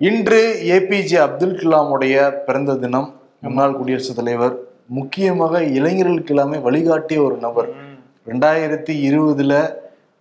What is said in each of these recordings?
இன்று ஏபிஜே அப்துல் கலாமுடைய பிறந்த தினம் முன்னாள் குடியரசுத் தலைவர் முக்கியமாக இளைஞர்களுக்கு எல்லாமே வழிகாட்டிய ஒரு நபர். ரெண்டாயிரத்தி இருபதுல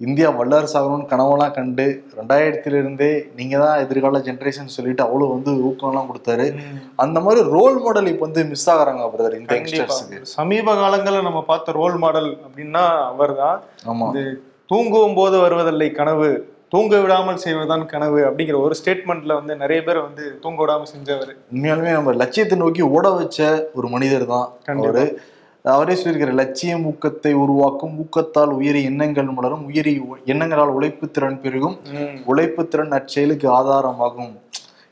இந்தியா வல்லரசாகணும்னு கனவெல்லாம் கண்டு ரெண்டாயிரத்துல இருந்தே நீங்க தான் எதிர்கால ஜென்ரேஷன் சொல்லிட்டு அவ்வளவு வந்து ஊக்கம்லாம் கொடுத்தாரு. அந்த மாதிரி ரோல் மாடல் இப்போ வந்து மிஸ் ஆகுறாங்க பிரதர் இந்த. யங்ஸ்டர்ஸுக்கு சமீப காலங்கள்ல நம்ம பார்த்த ரோல் மாடல் அப்படின்னா அவர்தான். ஆமா. இது தூங்கும் போது வருவதில்லை கனவு. தூங்க விடாமல் செய்வதுதான் கனவு அப்படிங்கிற ஒரு ஸ்டேட்மெண்ட்ல வந்து நிறைய பேர் வந்து தூங்க விடாம செஞ்சவர். உண்மையாலுமே நம்ம லட்சியத்தை நோக்கி ஓட வச்ச ஒரு மனிதர் தான் கண்டிப்பா. அவரு. அவரே சொல்லியிருக்கிற லட்சியம் ஊக்கத்தை உருவாக்கும் ஊக்கத்தால் உயரி எண்ணங்கள் மலரும் உயரி எண்ணங்களால் உழைப்பு திறன் பெருகும் உழைப்பு திறன் நற்செயலுக்கு ஆதாரமாகும்.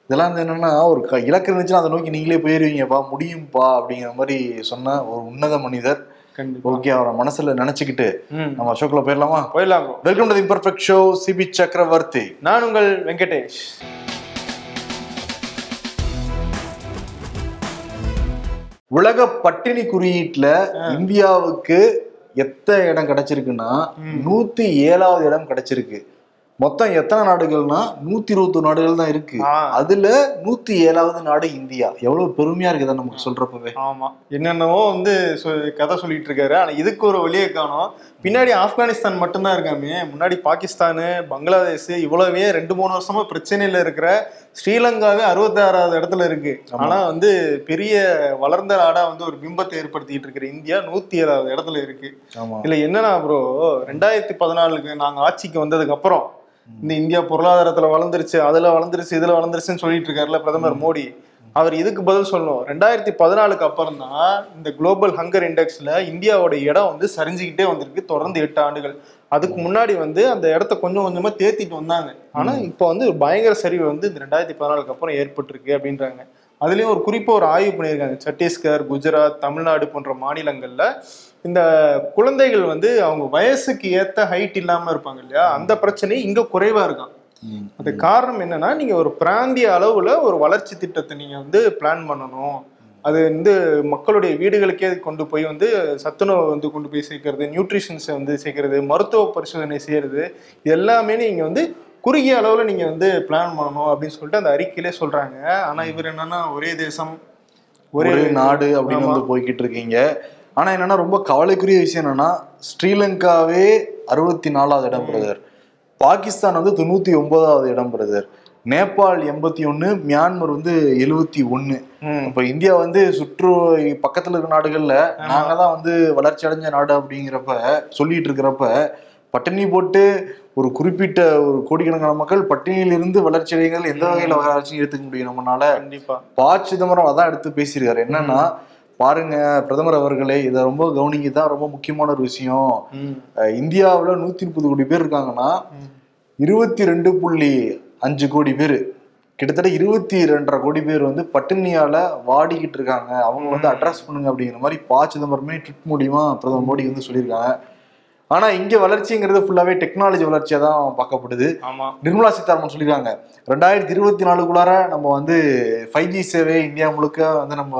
இதெல்லாம் வந்து என்னன்னா ஒரு க- இலக்கு இருந்துச்சுன்னா அதை நோக்கி நீங்களே போயிருவீங்கப்பா முடியும்பா அப்படிங்கிற மாதிரி சொன்ன ஒரு உன்னத மனிதர். ஓகே அவரை மனசுல நினைச்சுக்கிட்டு. நம்ம அசோக்ல போயிடலாமா? போயிடலாம். Welcome to imperfect show Sibi Chakravarthy நான் உங்கள் வெங்கடேஷ். உலக பட்டினி குறியீட்டுல இந்தியாவுக்கு எத்தனை இடம் கிடைச்சிருக்குன்னா நூத்தி ஏழாவது இடம் கிடைச்சிருக்கு. மொத்தம் எத்தனை நாடுகள்னா நூத்தி இருபத்தி நாடுகள் தான் இருக்கு. அதுல நூத்தி ஏழாவது நாடு இந்தியா. எவ்வளவு பெருமையா இருக்குதா நமக்கு சொல்றப்பவே. ஆமா. என்னென்னவோ வந்து கதை சொல்லிட்டு இருக்காரு. ஆனா இதுக்கு ஒரு வழியை காணோம். பின்னாடி ஆப்கானிஸ்தான் மட்டும்தான் இருக்காமே. முன்னாடி பாகிஸ்தானு பங்களாதேஷ் இவ்வளவே ரெண்டு மூணு வருஷமா பிரச்சனையில இருக்கிற ஸ்ரீலங்காவே அறுபத்தி ஆறாவது இடத்துல இருக்கு. ஆனா வந்து பெரிய வளர்ந்த நாடா வந்து ஒரு பிம்பத்தை ஏற்படுத்திட்டு இருக்கிற இந்தியா நூத்தி ஏழாவது இடத்துல இருக்கு. இதுல என்னன்னா ப்ரோ ரெண்டாயிரத்தி பதினாலுக்கு நாங்க ஆட்சிக்கு வந்ததுக்கு அப்புறம் இந்த இந்தியா பொருளாதாரத்துல வளர்ந்துருச்சு அதுல வளர்ந்துருச்சு இதுல வளர்ந்துருச்சுன்னு சொல்லிட்டு இருக்காருல்ல பிரதமர் மோடி. அவர் இதுக்கு பதில் சொல்லணும். ரெண்டாயிரத்தி பதினாலுக்கு அப்புறம் தான் இந்த குளோபல் ஹங்கர் இண்டெக்ஸ்ல இந்தியாவோட இடம் வந்து சரிஞ்சுக்கிட்டே வந்திருக்கு தொடர்ந்து எட்டு ஆண்டுகள். அதுக்கு முன்னாடி வந்து அந்த இடத்த கொஞ்சம் கொஞ்சமா தேத்திட்டு வந்தாங்க. ஆனா இப்போ வந்து பயங்கர சரிவு வந்து இந்த ரெண்டாயிரத்தி பதினாலுக்கு அப்புறம் ஏற்பட்டிருக்கு அப்படின்றாங்க. அதுலயும் ஒரு குறிப்பா ஒரு ஆய்வு பண்ணியிருக்காங்க. சத்தீஸ்கர் குஜராத் தமிழ்நாடு போன்ற மாநிலங்கள்ல இந்த குழந்தைகள் வந்து அவங்க வயசுக்கு ஏத்த ஹைட் இல்லாம இருப்பாங்க இல்லையா? அந்த பிரச்சனை இங்க குறைவா இருக்கான். அது காரணம் என்னன்னா நீங்க ஒரு பிராந்திய அளவுல ஒரு வளர்ச்சி திட்டத்தை நீங்க வந்து பிளான் பண்ணணும். அது வந்து மக்களுடைய வீடுகளுக்கே கொண்டு போய் வந்து சத்துணவு வந்து கொண்டு போய் சேர்க்கறது நியூட்ரிஷன்ஸை வந்து சேர்க்கறது மருத்துவ பரிசோதனை செய்யறது எல்லாமே நீங்க வந்து குறுகிய அளவுல நீங்க வந்து பிளான் பண்ணணும் அப்படின்னு சொல்லிட்டு அந்த அறிக்கையிலே சொல்றாங்க. ஆனா இவர் என்னன்னா ஒரே தேசம் ஒரே நாடு அப்படின்னு வந்து போய்கிட்டு இருக்கீங்க. ஆனா என்னன்னா ரொம்ப கவலைக்குரிய விஷயம் என்னன்னா ஸ்ரீலங்காவே அறுபத்தி நாலாவது இடம் பிரதர் பாகிஸ்தான் வந்து தொண்ணூத்தி ஒன்பதாவது இடம் பிரதர் நேபாள் எண்பத்தி ஒன்னு மியான்மர் வந்து எழுவத்தி ஒன்னு. ம். இப்ப இந்தியா வந்து சுற்று பக்கத்துல இருக்க நாடுகள்ல நாங்க தான் வந்து வளர்ச்சி அடைஞ்ச நாடு அப்படிங்கிறப்ப சொல்லிட்டு இருக்கிறப்ப பட்டினி போட்டு ஒரு குறிப்பிட்ட ஒரு கோடிக்கணக்கான மக்கள் பட்டினியிலிருந்து வளர்ச்சி அடைகிறது எந்த வகையில வளர்ச்சி எடுத்துக்க முடியும் நம்மனால? கண்டிப்பா. ப சிதம்பரம் அதான் எடுத்து பேசியிருக்காரு. என்னன்னா பாருங்க பிரதமர் அவர்களே இதை ரொம்ப கவனிங்க தான் ரொம்ப முக்கியமான ஒரு விஷயம். இந்தியாவுல நூத்தி முப்பது கோடி பேர் இருக்காங்கன்னா இருபத்தி ரெண்டு புள்ளி அஞ்சு கோடி பேர் கிட்டத்தட்ட இருபத்தி ரெண்டரை கோடி பேர் வந்து பட்டினியால வாடிக்கிட்டு இருக்காங்க. அவங்க வந்து அட்ரஸ் பண்ணுங்க அப்படிங்கிற மாதிரி பா சிதம்பரமே ட்ரிப் மூலியமா பிரதமர் மோடி வந்து சொல்லியிருக்காங்க. ஆனா இங்க வளர்ச்சிங்கிறது ஃபுல்லாவே டெக்னாலஜி வளர்ச்சியா தான் பார்க்கப்படுது. ஆமா. நிர்மலா சீதாராமன் சொல்லியிருக்காங்க ரெண்டாயிரத்தி இருபத்தி நாலுக்குள்ளார நம்ம வந்து ஃபைவ் ஜி சேவை இந்தியா முழுக்க வந்து நம்ம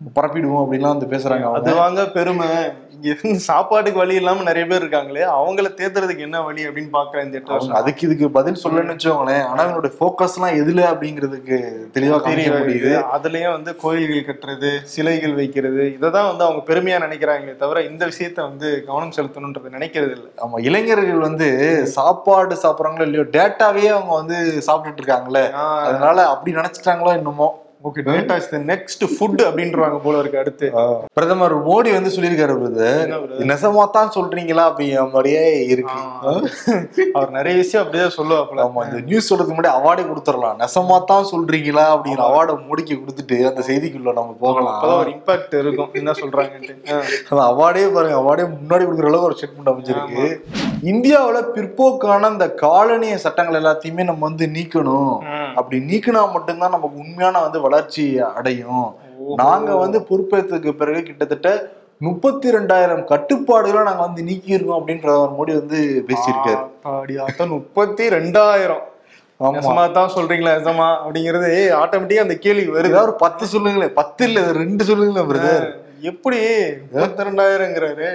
பரப்பிடுவோம் அப்படின்லாம் வந்து பேசுறாங்க அது வாங்க பெருமை. இங்க சாப்பாட்டுக்கு வழி இல்லாம நிறைய பேர் இருக்காங்களே அவங்கள தேத்துறதுக்கு என்ன வழி அப்படின்னு பாக்குறேன் இந்த எட்டு அவங்க வருஷம். அதுக்கு இதுக்கு பதில் சொல்லணும்னு வச்சுக்கோங்களேன். ஆனா அவங்களோட ஃபோக்கஸ் எல்லாம் எதுல அப்படிங்கிறதுக்கு தெளிவா காமிக்க முடியுது. அதுலயும் வந்து கோயில்கள் கட்டுறது சிலைகள் வைக்கிறது இததான் வந்து அவங்க பெருமையா நினைக்கிறாங்களே தவிர இந்த விஷயத்த வந்து கவனம் செலுத்தணும்ன்றது நினைக்கிறது இல்ல. ஆமா இளைஞர்கள் வந்து சாப்பாடு சாப்பிடுறாங்களோ இல்லையோ டேட்டாவே அவங்க வந்து சாப்பிட்டுட்டு இருக்காங்களே. அதனால அப்படி நினைச்சிட்டாங்களோ என்னமோ. Okay data is the next food அப்படின்றாங்க போல இருக்கு அடுத்து. பிரதமர் மோடி வந்து சொல்லியிருக்காரு பிரதர்? நெசமா தான் சொல்றீங்களா? அப்படிங்கிற மாதிரியே இருக்கு. அவர் நிறைய விஷயம் அப்படியே சொல்லுவாப்புல. ஆமா இந்த நியூஸ் சொல்றதுக்கு முன்னாடி அவார்டே கொடுத்துடலாம். நெசமா தான் சொல்றீங்களா அப்படிங்கிற அவார்டை மோடிக்கு கொடுத்துட்டு அந்த செய்திக்குள்ள நம்ம போகலாம். அப்பதான் ஒரு இம்பாக்ட் இருக்கும். என்ன சொல்றாங்கன்ட்டு. அந்த அவார்டே பாருங்க அவார்டே முன்னாடி கொடுக்குற அளவுக்கு ஒரு ஸ்டேட்மெண்ட் அமைஞ்சிருக்கு. இந்தியாவுல பிற்போக்கான இந்த காலனிய சட்டங்கள் எல்லாத்தையுமே நம்ம வந்து நீக்கணும். அப்படி நீக்கினா மட்டும்தான் நமக்கு உண்மையான வந்து வளர்ச்சி அடையும். நாங்க வந்து பொறுப்பேற்றதுக்கு பிறகு கிட்டத்தட்ட முப்பத்தி ரெண்டாயிரம் கட்டுப்பாடுகளை நாங்க வந்து நீக்கியிருக்கோம் அப்படின்னு பிரதமர் மோடி வந்து பேசியிருக்காரு. முப்பத்தி ரெண்டாயிரம் ஆமா. தான் சொல்றீங்களா நெசமா அப்படிங்கிறது ஆட்டோமேட்டிக்கா அந்த கேள்வி வருது. ஒரு பத்து சொல்லுங்களேன். பத்து இல்ல ரெண்டு சொல்லுங்களேன் பிரதர் எப்படி? முப்பத்தி ரெண்டாயிரங்கிறாரு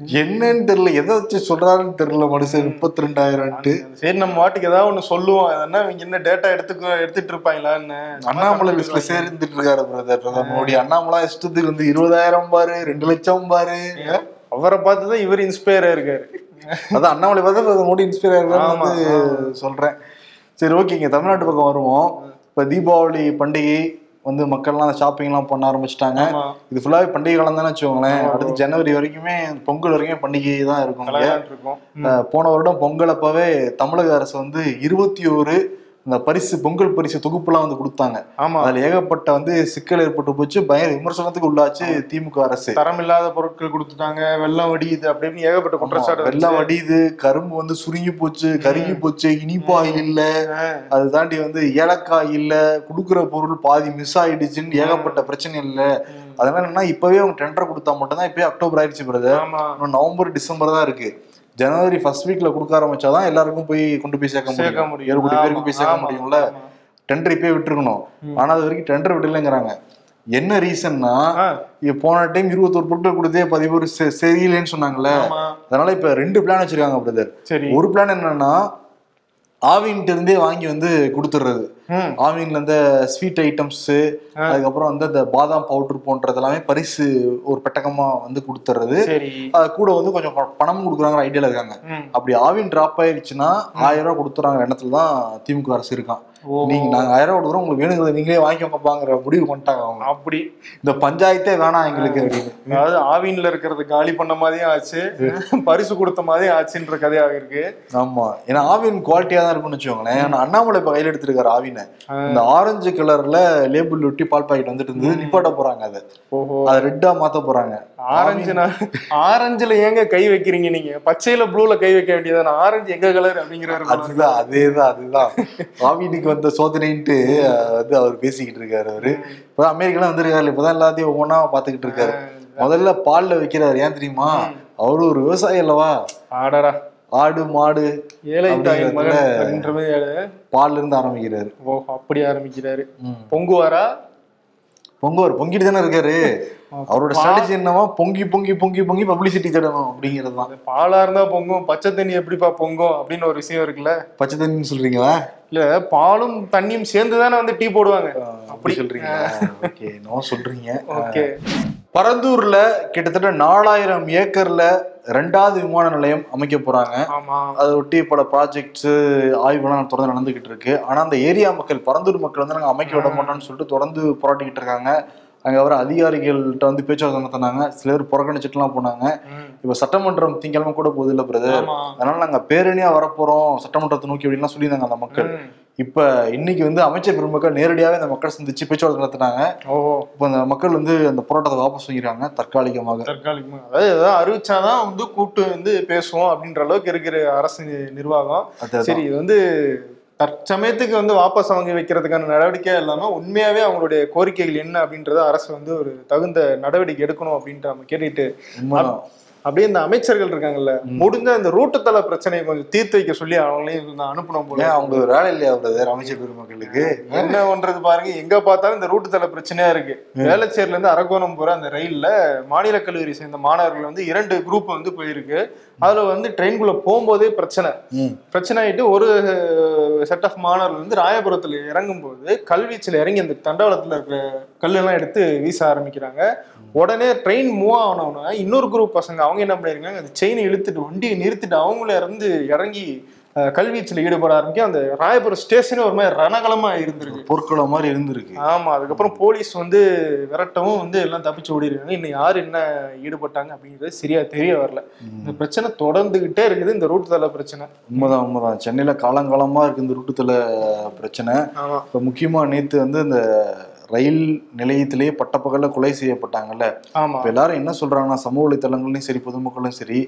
என்னன்னு தெரியல. எதை வச்சு சொல்றாருன்னு தெரியல மனுஷன். முப்பத்தி ரெண்டாயிரம்ட்டு சரி நம்ம வாட்டுக்கு ஏதாவது ஒண்ணு சொல்லுவோம். அதனா இவங்க என்ன டேட்டா எடுத்துக்க எடுத்துட்டு இருப்பாங்களான்னு அண்ணாமலை லிஸ்ட்ல சேர்ந்துட்டு இருக்காரு பிரதர் பிரதமர் மோடி. அண்ணாமலை இஷ்டத்துக்கு வந்து இருபதாயிரம் பாரு ரெண்டு லட்சம் பாரு. அவரை பார்த்து தான் இவர் இன்ஸ்பயர் இருக்காரு. அதான் அண்ணாமலை பார்த்தா மோடி இன்ஸ்பயர் ஆயிருக்காரு சொல்றேன். சரி ஓகே இங்க தமிழ்நாட்டு பக்கம் வருவோம். இப்ப தீபாவளி பண்டிகை வந்து மக்கள்லாம் ஷாப்பிங்லாம் பண்ண ஆரம்பிச்சிட்டாங்க. இது ஃபுல்லாவே பண்டிகை காலம் தானே வச்சுக்கோங்களேன். அடுத்து ஜனவரி வரைக்குமே பொங்கல் வரைக்கும் பண்டிகை தான் இருக்கும் போன வருடம் பொங்கல் அப்பவே தமிழக அரசு வந்து இருபத்தி ஒரு இந்த பரிசு பொங்கல் பரிசு தொகுப்புலாம் வந்து கொடுத்தாங்க. ஆமா. அதுல ஏகப்பட்ட வந்து சிக்கல் ஏற்பட்டு போச்சு பயங்கர விமர்சனத்துக்கு உள்ளாச்சு திமுக அரசு. தரம் இல்லாத பொருட்கள் கொடுத்துட்டாங்க வெள்ளம் வடியுது அப்படி இப்படின்னு ஏகப்பட்ட குற்றச்சாட்டு வெள்ளம் வடியுது கரும்பு வந்து சுருங்கி போச்சு கருகி போச்சு இனிப்பாய் இல்ல. அது தாண்டி வந்து ஏலக்காய் இல்ல குடுக்குற பொருள் பாதி மிஸ் ஆயிடுச்சுன்னு ஏகப்பட்ட பிரச்சனை இல்ல. அதனால என்னன்னா இப்பவே அவங்க டெண்டர் கொடுத்தா மட்டும்தான் இப்பயே அக்டோபர் ஆயிடுச்சு பிரதர் நவம்பர் டிசம்பர் தான் இருக்கு. ஜனவரி ஃபர்ஸ்ட் வீக்ல கொடுக்க ஆரம்பிச்சாதான் எல்லாருக்கும் போய் கொண்டு போய் சேர்க்க முடியும். ஏழு கோடி பேருக்கு போய் சேர்க்க முடியும்ல. டெண்டர் இப்பயே விட்டுருக்கணும். ஆனா அது வரைக்கும் டெண்டர் விடலைங்கிறாங்க. என்ன ரீசன்னா போன டைம் இருபத்தொரு பொருட்கள் கொடுத்தே பதிவு சரியில்லைன்னு சொன்னாங்கல்ல. அதனால இப்ப ரெண்டு பிளான் வச்சிருக்காங்க பிரதர் ஒரு பிளான் என்னன்னா ஆவின்ட்டு இருந்தே வாங்கி வந்து கொடுத்துடுறது ஆவின்ல இந்த ஸ்வீட் ஐட்டம்ஸ் அதுக்கப்புறம் வந்து அந்த பாதாம் பவுடர் போன்றது எல்லாமே பரிசு ஒரு பெட்டகமா வந்து கொடுத்துறது கூட வந்து கொஞ்சம் பணம் கொடுக்குறாங்க ஐடியால இருக்காங்க. அப்படி ஆவின் டிராப் ஆயிருச்சுன்னா ஆயிரம் ரூபாய் கொடுத்துறாங்க எண்ணத்துல தான் திமுக அரசு இருக்கான். நீங்க நாங்க ஆயிரம் ரூபாய் கொடுக்குறோம் உங்களுக்கு வேணுங்கிறத நீங்களே வாங்கிக்கோங்கப்பாங்கிற முடிவு பண்ணிட்டாங்க அவங்க. அப்படி. இந்த பஞ்சாயத்தே வேணாம் எங்களுக்கு அதாவது ஆவின்ல இருக்கிறது காலி பண்ண மாதிரியும் ஆச்சு பரிசு கொடுத்த மாதிரியும் ஆச்சுன்ற கதையாக இருக்கு. ஆமா. ஏன்னா ஆவின் குவாலிட்டியா தான் இருக்கும்னு வச்சுக்கோங்களேன். அண்ணாமலை இப்ப கையில எடுத்திருக்காரு ஆவினை. இந்த ஆரஞ்சு கலர்ல லேபிள் ஒட்டி பால் பாக்கெட் வந்துட்டு இருந்தது. நிப்பாட்ட போறாங்க அதை. அதை ரெட்டா மாத்த போறாங்க. ஆரஞ்சு ஆரஞ்சுல ஏங்க கை வைக்கிறீங்க நீங்க? பச்சையில ப்ளூல கை வைக்க வேண்டியதானே ஆரஞ்சு எங்க கலர் அப்படிங்கிறாரு. அதுதான் அதேதான் அதுதான். ஆவினுக்கு வந்த சோதனைன்ட்டு வந்து அவர் பேசிக்கிட்டு இருக்காரு அவரு. இப்பதான் அமெரிக்காலாம் வந்திருக்காரு இப்பதான் எல்லாத்தையும் ஒவ்வொன்றா பாத்துக்கிட்டு இருக்காரு. முதல்ல பால்ல வைக்கிறாரு ஏன் தெரியுமா? அவரு ஒரு விவசாயி அல்லவா? ஆடரா ஆடு மாடு ஏழை. பால்ல இருந்து ஆரம்பிக்கிறாரு. ஓ அப்படி ஆரம்பிக்கிறாரு. பொங்குவாரா? பொங்குவார் பொங்கிட்டு தானே இருக்காரு. அவரோட ஸ்ட்ராட்டஜி என்னவா? பொங்கி பொங்கி பொங்கி பொங்கி பப்ளிசிட்டி தேடணும் அப்படிங்கிறது தான். பாலா இருந்தா பொங்கும் பச்சை தண்ணி எப்படிப்பா பொங்கும் அப்படின்னு ஒரு விஷயம் இருக்குல்ல? பச்சை தண்ணின்னு சொல்றீங்களா? இல்ல பாலும் தண்ணியும் சேர்ந்து தானே வந்து டீ போடுவாங்க. அப்படி சொல்றீங்களா? ஓகே நோ சொல்றீங்க. ஓகே பரந்தூர்ல கிட்டத்தட்ட நாலாயிரம் ஏக்கர்ல ரெண்டாவது விமான நிலையம் அமைக்க போறாங்க. அதை ஒட்டி பல ப்ராஜெக்ட்ஸ் ஆய்வுலாம் தொடர்ந்து நடந்துகிட்டு இருக்கு. ஆனா அந்த ஏரியா மக்கள் பரந்தூர் மக்கள் வந்து நாங்க அமைக்க விட மாட்டோம்னு சொல்லிட்டு தொடர்ந்து போராட்டிக்கிட்டு இருக்காங்க. அங்க வர அதிகாரிகள்கிட்ட வந்து பேச்சுவார்த்தை நடத்தினாங்க. சிலர் புறக்கணிச்சுட்டுலாம் போனாங்க. இப்ப சட்டமன்றம் திங்கக்கிழமை கூட போகுது இல்ல பிரதர் அதனால நாங்க பேரணியா வரப்போறோம். சட்டமன்றத்தை நோக்கி அப்படின்லாம் சொல்லியிருந்தாங்க அந்த மக்கள். இப்ப இன்னைக்கு வந்து அமைச்சர் பெருமக்கள் நேரடியாவே அந்த மக்கள் சந்திச்சு பேச்சுவார்த்தை நடத்தினாங்க. ஓஹோ இப்ப அந்த மக்கள் வந்து அந்த போராட்டத்தை வாபஸ் வாங்கிடுறாங்க தற்காலிகமாக. தற்காலிகமா அதாவது ஏதாவது அறிவிச்சாதான் வந்து கூப்பிட்டு வந்து பேசுவோம் அப்படின்ற அளவுக்கு இருக்கிற அரசு நிர்வாகம். சரி இது வந்து தற்சமயத்துக்கு வந்து வாபஸ் வாங்கி வைக்கிறதுக்கான நடவடிக்கையா இல்லாம உண்மையாவே அவங்களுடைய கோரிக்கைகள் என்ன அப்படின்றத அரசு வந்து ஒரு தகுந்த நடவடிக்கை எடுக்கணும் அப்படின்ட்டு நம்ம கேட்டுட்டு அப்படியே இந்த அமைச்சர்கள் இருக்காங்கல்ல முடிஞ்ச இந்த ரூட்டு தள பிரச்சனையை கொஞ்சம் தீர்த்து வைக்க சொல்லி அவங்களையும் அனுப்பணும் போல அவங்க ஒரு வேலை இல்லையா பிரதர் அமைச்சர் பெருமக்களுக்கு? என்ன பண்றது பாருங்க எங்க பார்த்தாலும் இந்த ரூட்டு தள பிரச்சனையா இருக்கு. வேளச்சேரில இருந்து அரக்கோணம் போற அந்த ரயில்ல மாநில கல்லூரி சேர்ந்த மாணவர்கள் வந்து இரண்டு குரூப் வந்து போயிருக்கு. அதுல வந்து ட்ரெயின்குள்ள போகும்போதே பிரச்சனை. பிரச்சனை ஆயிட்டு ஒரு செட் ஆஃப் மாணவர்கள் வந்து ராயபுரத்துல இறங்கும் போது கல்வீச்சில் இறங்கி அந்த தண்டவாளத்துல இருக்கிற கல்லெல்லாம் எடுத்து வீச ஆரம்பிக்கிறாங்க. உடனே ட்ரெயின் மூவ் ஆனவன இன்னொரு குரூப் பசங்க அவங்க என்ன பண்ணிருக்காங்க அந்த செயினை இழுத்துட்டு வண்டியை நிறுத்திட்டு அவங்கள இருந்து இறங்கி கல்வீச்சில் ஈடுபட ஆரம்பிக்க அந்த ராயபுரம் ஸ்டேஷனே ஒரு மாதிரி ரணகலமா இருந்திருக்கு. பொற்குளம் மாதிரி இருந்திருக்கு. ஆமா அதுக்கப்புறம் போலீஸ் வந்து விரட்டவும் வந்து எல்லாம் தப்பிச்சு ஓடிருக்காங்க இன்னும் யார் என்ன ஈடுபட்டாங்க அப்படிங்கிறது சரியா தெரிய வரல. இந்த பிரச்சனை தொடர்ந்துகிட்டே இருக்குது. இந்த ரூட் தள பிரச்சனை. உண்மைதான் உண்மைதான். சென்னையில காலங்காலமா இருக்கு இந்த ரூட்டுத்துல பிரச்சனை. ஆமா. இப்ப முக்கியமா நேத்து வந்து இந்த ரயில் நிலையத்திலேயே பட்டப்பகல்ல கொலை செய்யப்பட்டாங்கல்ல இப்ப எல்லாரும் என்ன சொல்றாங்கன்னா சமூக வலைத்தளங்களையும் சரி பொதுமக்களும் சரி.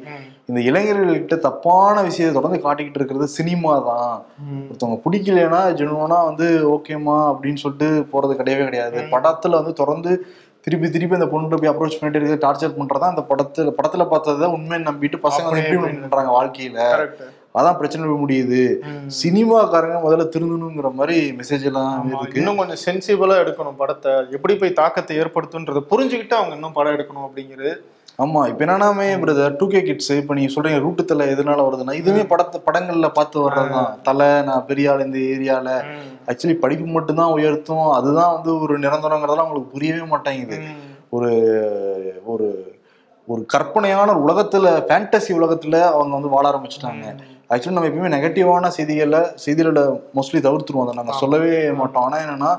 இந்த இளைஞர்கள்கிட்ட தப்பான விஷயத்தை தொடர்ந்து காட்டிக்கிட்டு இருக்கிறது சினிமா தான். ஒருத்தவங்க பிடிக்கலனா ஜெனுவனா வந்து ஓகேமா அப்படின்னு சொல்லிட்டு போறது கிடையவே கிடையாது படத்துல வந்து தொடர்ந்து திருப்பி திருப்பி அந்த பொண்ணு போய் அப்ரோச் பண்ணிட்டு இருக்கு டார்ச்சர் பண்றதா அந்த படத்துல படத்துல பார்த்ததை உண்மையை நம்பிட்டு பசங்க பண்றாங்க வாழ்க்கையில. அதான் பிரச்சனை முடியுது. சினிமாக்காரங்க முதல்ல திருந்தணுங்கிற மாதிரி மெசேஜ் எல்லாம் இருக்கு. இன்னும் கொஞ்சம் சென்சிபிளா எடுக்கணும் படத்தை. எப்படி போய் தாக்கத்தை ஏற்படுத்துன்றதை புரிஞ்சுக்கிட்டு அவங்க இன்னும் படம் எடுக்கணும் அப்படிங்கிறது. ஆமா இப்ப என்னன்னாமே பிரதர் டூ கே கிட்ஸ் இப்ப நீங்க சொல்றீங்க ரூட்டு தலை எதனால வருதுன்னா இதுவுமே படத்தை படங்கள்ல பார்த்து வர்றதுதான் தலை நான் பெரிய ஆள் இந்த ஏரியால. ஆக்சுவலி படிப்பு மட்டும்தான் உயர்த்தும். அதுதான் வந்து ஒரு நிரந்தரங்கிறதெல்லாம் உங்களுக்கு புரியவே மாட்டேங்குது. ஒரு ஒரு ஒரு கற்பனையான உலகத்துல ஃபேண்டசி உலகத்துல அவங்க வந்து வாழ ஆரம்பிச்சிட்டாங்க. ஆக்சுவலி நம்ம எப்பயுமே நெகட்டிவான செய்திகளை செய்திகளை மோஸ்ட்லி தவிர்த்துருவோம். அதை நாங்கள் சொல்லவே மாட்டோம். ஆனா என்னன்னா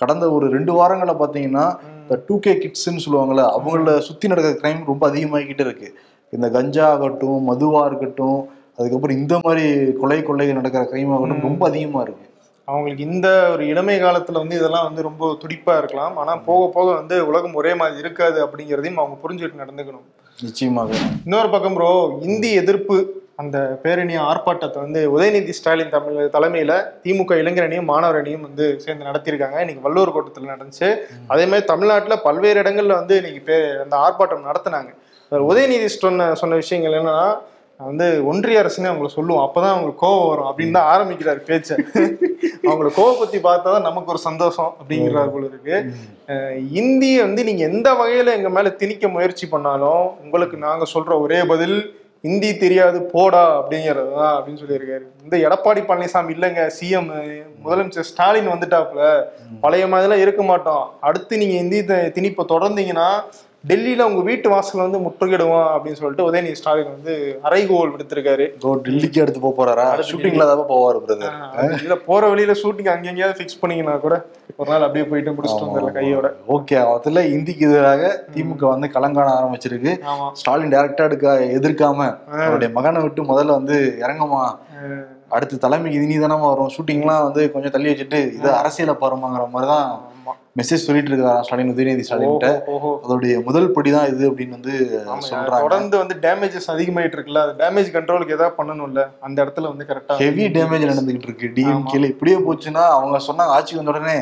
கடந்த ஒரு ரெண்டு வாரங்களை பார்த்தீங்கன்னா இந்த டூ கே கிட்ஸ்ன்னு சொல்லுவாங்கல்ல அவங்கள சுத்தி நடக்கிற கிரைம் ரொம்ப அதிகமாகிக்கிட்டு இருக்கு. இந்த கஞ்சா ஆகட்டும் மதுவா இருக்கட்டும் அதுக்கப்புறம் இந்த மாதிரி கொலை கொள்ளை நடக்கிற கிரைம் ஆகட்டும் ரொம்ப அதிகமா இருக்கு. அவங்களுக்கு இந்த ஒரு இளமை காலத்துல வந்து இதெல்லாம் வந்து ரொம்ப துடிப்பா இருக்கலாம். ஆனா போக போக வந்து உலகம் ஒரே மாதிரி இருக்காது அப்படிங்கிறதையும் அவங்க புரிஞ்சுட்டு நடந்துக்கணும். நிச்சயமாக. இன்னொரு பக்கம் ப்ரோ இந்தி எதிர்ப்பு அந்த பேரணி ஆர்ப்பாட்டத்தை வந்து உதயநிதி ஸ்டாலின் தமிழ் தலைமையில திமுக இளைஞரணியும் மாணவர் அணியும் வந்து சேர்ந்து நடத்தியிருக்காங்க. இன்னைக்கு வள்ளூர் கோட்டத்தில் நடந்துச்சு. அதே மாதிரி தமிழ்நாட்டுல பல்வேறு இடங்கள்ல வந்து இன்னைக்கு பே அந்த ஆர்ப்பாட்டம் நடத்தினாங்க. உதயநிதி சொன்ன சொன்ன விஷயங்கள் என்னன்னா வந்து ஒன்றிய அரசுன்னு அவங்களை சொல்லுவோம். அப்பதான் அவங்களுக்கு கோவம் வரும். அப்படின்னு தான் ஆரம்பிக்கிறார் பேச்ச. அவங்கள கோவப்பத்தி பார்த்தா தான் நமக்கு ஒரு சந்தோஷம் அப்படிங்கிறார் போல இருக்கு. இந்திய வந்து நீங்க எந்த வகையில எங்க மேல திணிக்க முயற்சி பண்ணாலும் உங்களுக்கு நாங்க சொல்ற ஒரே பதில் இந்தி தெரியாது போடா அப்படிங்கிறது தான் அப்படின்னு சொல்லியிருக்காரு. இந்த எடப்பாடி பழனிசாமி இல்லைங்க சிஎம் முதலமைச்சர் ஸ்டாலின் வந்துட்டாப்புல. பழைய மாதிரிலாம் இருக்க மாட்டோம். அடுத்து நீங்க ஹிந்தி திணிப்பை தொடர்ந்தீங்கன்னா டெல்லியில உங்க வீட்டு வாசல்ல வந்து முற்றுகிடுவோம் அப்படின்னு சொல்லிட்டு உதயநிதி ஸ்டாலின் வந்து அறைகோல் விடுத்திருக்காரு. இதோ டெல்லிக்கு எடுத்து போக போறாரா? ஷூட்டிங்ல தான் போவாரு பிரதர். இல்ல போற வழியில ஷூட்டிங் அங்கெங்கேயாவது ஃபிக்ஸ் பண்ணீங்கன்னா கூட ஒரு நாள் அப்படியே போயிட்டு முடிச்சுட்டு வந்துடல கையோட. ஓகே அதுல இந்திக்கு எதிராக திமுக வந்து கலங்காண ஆரம்பிச்சிருக்கு. ஸ்டாலின் டைரக்டா எடுக்க எதிர்க்காம அவருடைய மகனை விட்டு முதல்ல வந்து இறங்குமா அடுத்து தலைமைக்கு இது நீ வரும் ஷூட்டிங்லாம் வந்து கொஞ்சம் தள்ளி வச்சுட்டு இது அரசியலை பாருமாங்கிற மாதிரிதான். மெசேஜ் சொல்லிட்டு இருக்காரா ஸ்டாலின் உதயநிதி ஓஹோ அதோடைய முதல் படி தான் இது அப்படின்னு வந்து சொல்றாங்க. தொடர்ந்து வந்து டேமேஜஸ் அதிகமாயிட்டு இருக்குல்ல அது டேமேஜ் கண்ட்ரோலுக்கு ஏதாவது பண்ணணும்ல அந்த இடத்துல வந்து கரெக்டா ஹெவி டேமேஜ் நடந்துகிட்டு இருக்கு. டிஎம்கேல இப்படியே போச்சுன்னா அவங்க சொன்னாங்க ஆட்சிக்கு வந்த உடனே.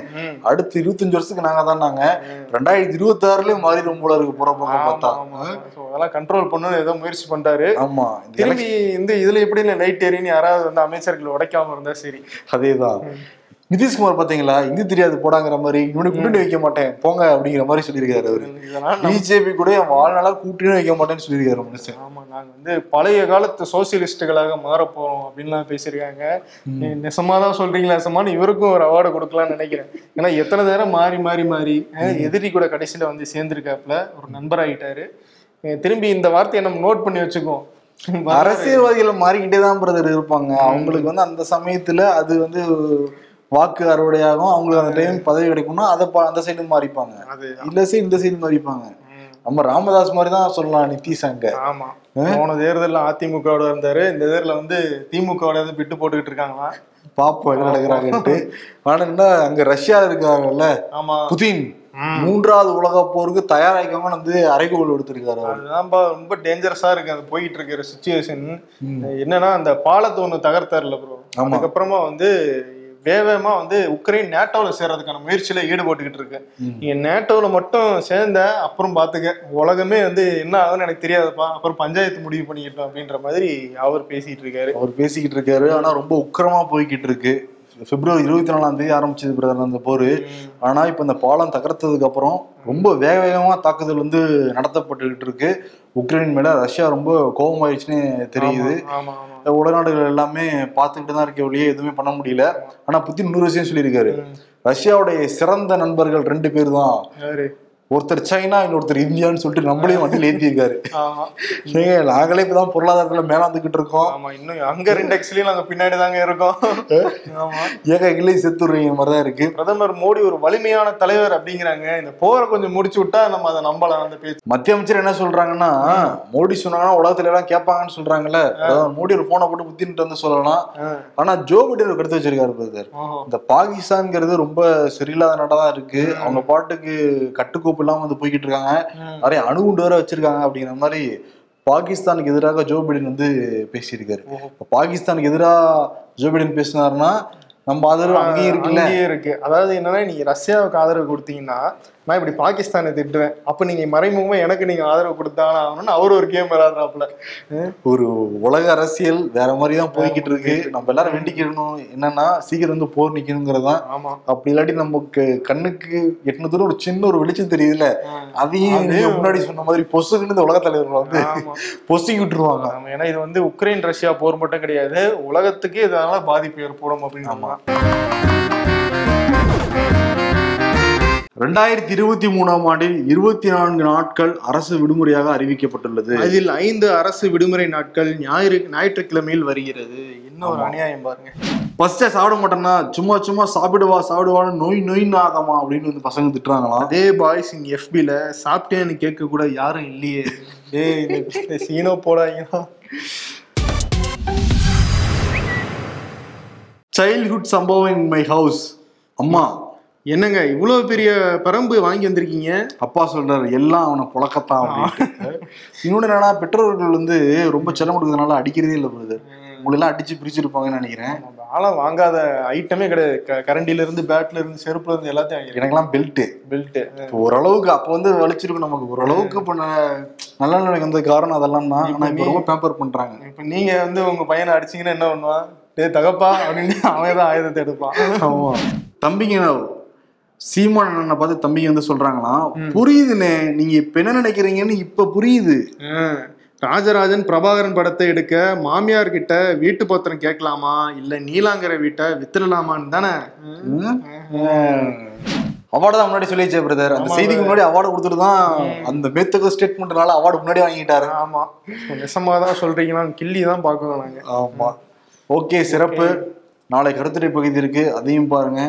அடுத்து இருபத்தஞ்சு வருஷத்துக்கு நாங்க தான் நாங்க. ரெண்டாயிரத்தி இருபத்தி ஆறுலயும் மாறிடும் போல இருக்கு போற ஆமா, பார்த்தா. அதெல்லாம் கண்ட்ரோல் பண்ணணும்னு ஏதோ முயற்சி பண்றாரு. ஆமா திரும்பி இந்த இதுல எப்படி லைட் ஏறின்னு யாராவது வந்து அமைச்சர்கள் உடைக்காம இருந்தா சரி. அதேதான். நிதிஷ்குமார் பாத்தீங்களா இந்தி தெரியாது போடாங்கிற மாதிரி. இவனுக்கு கூட்டணி வைக்க மாட்டேன் போங்க அப்படிங்கிற மாதிரி சொல்லியிருக்காரு அவரு. பிஜேபி கூட என் வாழ்நாளா கூட்டணி வைக்க மாட்டேன்னு சொல்லியிருக்காரு மனுஷன். ஆமா நாங்க வந்து பழைய காலத்து சோசியலிஸ்டுகளாக மாற போறோம் அப்படின்லாம் பேசியிருக்காங்க. நெசமா தான் சொல்றீங்களா நெசமான்னு இவருக்கும் ஒரு அவார்டு கொடுக்கலாம்னு நினைக்கிறேன். ஏன்னா எத்தனை நேரம் மாறி மாறி மாறி எதிரி கூட கடைசியில வந்து சேர்ந்திருக்காப்புல ஒரு நண்பர் ஆயிட்டாரு. திரும்பி இந்த வார்த்தையை நம்ம நோட் பண்ணி வச்சுக்குவோம். அரசியல்வாதிகள் மாறிக்கிட்டே தான் பிரதர் இருப்பாங்க. அவங்களுக்கு வந்து அந்த சமயத்துல அது வந்து வாக்கு அறுவடையாகும் அவங்களுக்கு அந்த டைம் பதவி கிடைக்கும்னா அதை பா- அந்த சைடு மாறிப்பாங்க. இந்த சைடு இந்த சைடு மாறிப்பாங்க. நம்ம ராமதாஸ் மாதிரி தான் சொல்லலாம் நிதிஷ் அங்க. ஆமா. போன தேர்தல்ல அதிமுகவோட இருந்தாரு. இந்த தேர்தல்ல வந்து திமுகவோட வந்து பிட்டு போட்டுக்கிட்டு இருக்காங்களாம் பாப்போம் என்ன நடக்கிறாங்கன்ட்டு. ஆனா அங்க ரஷ்யா இருக்காங்கல்ல. ஆமா. புதின். மூன்றாவது உலக போருக்கு தயாராகாம வந்து அறைகோல் எடுத்திருக்காரு அதுதான்ப்பா ரொம்ப டேஞ்சரஸா இருக்கு. அது போயிட்டு இருக்கிற சுச்சுவேஷன் என்னன்னா அந்த பாலத்தை ஒண்ணு தகர்த்தாருல ப்ரோ. அதுக்கப்புறமா வந்து வேகமா வந்து உக்ரைன் நேட்டோல சேர்றதுக்கான முயற்சியில ஈடுபட்டுக்கிட்டு இருக்கு. நீங்க நேட்டோல மட்டும் சேர்ந்த அப்புறம் பாத்துக்க. உலகமே வந்து என்ன ஆகும்னு எனக்கு தெரியாதுப்பா. அப்புறம் பஞ்சாயத்து முடிவு பண்ணிக்கிட்டோம் அப்படின்ற மாதிரி அவர் பேசிட்டு இருக்காரு. அவர் பேசிக்கிட்டு இருக்காரு. ஆனா ரொம்ப உக்கிரமா போய்கிட்டு இருக்கு. பிப்ரவரி இருபத்தி நாலாம் தேதி ஆரம்பிச்சது பிரதர் அந்த போர். ஆனா இப்ப இந்த பாலம் தகர்த்ததுக்கு அப்புறம் ரொம்ப வேக வேகமா தாக்குதல் வந்து நடத்தப்பட்டுக்கிட்டு இருக்கு. உக்ரைன் மேல ரஷ்யா ரொம்ப கோபமாயிடுச்சுன்னு தெரியுது. உலகநாடுகள் எல்லாமே பார்த்துக்கிட்டு தான் இருக்க ஒழிய எதுவுமே பண்ண முடியல. ஆனா புத்தின் இன்னொரு விஷயம் சொல்லியிருக்காரு. ரஷ்யாவுடைய சிறந்த நண்பர்கள் ரெண்டு பேர் தான். ஒருத்தர் சைனா இன்னொருத்தர் இந்தியான்னு சொல்லிட்டு நம்மளையும் வண்டியில் ஏற்றிருக்காரு ஏங்க நாங்களே இப்பதான் பொருளாதாரத்துல மேலாந்துக்கிட்டு இருக்கோம். ஆமா இன்னும் அங்க இண்டெக்ஸ்லயும் நாங்க பின்னாடி தாங்க இருக்கோம். ஏக கிளை செத்துடுறீங்க மாதிரிதான் இருக்கு. பிரதமர் மோடி ஒரு வலிமையான தலைவர் அப்படிங்கிறாங்க. இந்த போரை கொஞ்சம் முடிச்சு விட்டா நம்ம அதை நம்பலாம் அந்த பேச்சு. மத்திய அமைச்சர் என்ன சொல்றாங்கன்னா மோடி சொன்னாங்கன்னா உலகத்துல எல்லாம் கேட்பாங்கன்னு சொல்றாங்கல்ல. மோடி ஒரு போனை போட்டு புத்தின்ட்டு வந்து சொல்லலாம். ஆனா ஜோ பிடன் ஒரு கருத்து வச்சிருக்காரு பிரதர். இந்த பாகிஸ்தான்ங்கிறது ரொம்ப சரியில்லாத நாடா தான் இருக்கு அவங்க பாட்டுக்கு கட்டுக்கோப்பு இல்லாம வந்து போய்கிட்டு இருக்காங்க. நிறைய அணுகுண்டு வேற வச்சிருக்காங்க அப்படிங்கிற மாதிரி பாகிஸ்தானுக்கு எதிராக ஜோ பிடன் வந்து பேசியிருக்காரு. இப்ப பாகிஸ்தானுக்கு எதிராக ஜோ பிடன் பேசினாருன்னா நம்ம ஆதரவு அங்கேயும் இருக்குல்ல அங்கேயே இருக்கு அதாவது என்னன்னா நீங்க ரஷ்யாவுக்கு ஆதரவு கொடுத்தீங்கன்னா நான் இப்படி பாகிஸ்தானை திட்டுவேன். அப்ப நீங்க மறைமுகமா எனக்கு நீங்க ஆதரவு கொடுத்தாங்க ஆகணும்னு அவர் ஒரு கேம் விளையாடுறாப்புல. ஒரு உலக அரசியல் வேற மாதிரி தான் போய்கிட்டு இருக்கு. நம்ம எல்லாரும் வேண்டிக்கணும். என்னன்னா சீக்கிரம் வந்து போர் நிக்கணுங்கிறதான் ஆமா. அப்படி இல்லாட்டி நமக்கு கண்ணுக்கு எட்டுன தூரம் ஒரு சின்ன ஒரு வெளிச்சம் தெரியுதுல அதையும் முன்னாடி சொன்ன மாதிரி பொசுக்குன்னு இந்த உலக தலைவர்கள் வந்து பொசுக்கி விட்டுருவாங்க. ஏன்னா இது வந்து உக்ரைன் ரஷ்யா போர் மட்டும் கிடையாது. உலகத்துக்கே இதனால பாதிப்பு ஏற்படும் அப்படின்னு ரெண்டாயிரத்தி இருபத்தி மூணாம் ஆண்டில் இருபத்தி நான்கு நாட்கள் அரசு விடுமுறையாக அறிவிக்கப்பட்டுள்ளது. அதில் ஐந்து அரசு விடுமுறை நாட்கள் ஞாயிறு ஞாயிற்றுக்கிழமையில் வருகிறது. என்ன ஒரு அநியாயம் பாருங்க. ஃபர்ஸ்டே சாப்பிட மாட்டேன்னா சும்மா சும்மா சாப்பிடுவா சாப்பிடுவான்னு நோய் நோயின்னு ஆகாமா அப்படின்னு வந்து பசங்க திட்டுறாங்களாம் அதே பாய்ஸ் இன் எஃபில சாப்பிட்டேன்னு கேட்க கூட யாரும் இல்லையே. டேய் இந்த- இந்த சீனோ போடாங்கன்னா சைல்ட்ஹுட் சம்பவம் இன் மை ஹவுஸ் அம்மா என்னங்க இவ்வளவு பெரிய பரம்பு வாங்கி வந்திருக்கீங்க? அப்பா சொல்றாரு எல்லாம் அவனை புழக்கத்தான் இன்னொன்னு என்னன்னா பெற்றோர்கள் வந்து ரொம்ப செல்லம் கொடுக்கறதுனால அடிக்கிறதே இல்லை பிரதர் உங்களை எல்லாம் அடிச்சு பிரிச்சிருப்பாங்கன்னு நினைக்கிறேன். நம்ம ஆளா வாங்காத ஐட்டமே கிடையாது. கரண்டில இருந்து பேட்ல இருந்து செருப்புல இருந்து எல்லாத்தையும் எனக்கெல்லாம் பெல்ட்டு பெல்ட் இப்போ ஓரளவுக்கு அப்போ வந்து வலிச்சிருக்கும் நமக்கு. ஓரளவுக்கு இப்போ நல்ல நிலைக்கு வந்த காரணம் அதெல்லாம் தான். ஆனா இப்போ ரொம்ப பேம்பர் பண்றாங்க. இப்ப நீங்க வந்து உங்க பையனை அடிச்சீங்கன்னா என்ன பண்ணுவான்? டேய் தகப்பா அப்படின்னு அவன் தான் ஆயுதத்தை எடுப்பான். ஆமா. தம்பிங்க சீமான் அண்ணனை பார்த்து தம்பிங்க வந்து சொல்றாங்கன்னா புரியுதுண்ணே நீங்க இப்ப என்ன நினைக்கிறீங்கன்னு இப்ப புரியுது. ராஜராஜன் பிரபாகரன் படத்தை எடுக்க மாமியார் கிட்ட வீட்டு பத்திரம் கேட்கலாமா? இல்ல நீலாங்கரை வீட்டை வித்துடலாமான்னு தானே? அவார்டு தான் முன்னாடி சொல்லிச்சே பிரதர் அந்த செய்திக்கு முன்னாடி அவார்டு கொடுத்துட்டு தான் அந்த மேத்தக ஸ்டேட்மெண்ட்னால அவார்டு முன்னாடி வாங்கிட்டாரு. ஆமா. நெசமா தான் சொல்றீங்களா கிள்ளி தான் பார்க்கணும் நாங்க. ஆமா. ஓகே சிறப்பு. நாளை கருத்துரை பகுதி இருக்கு அதையும் பாருங்க.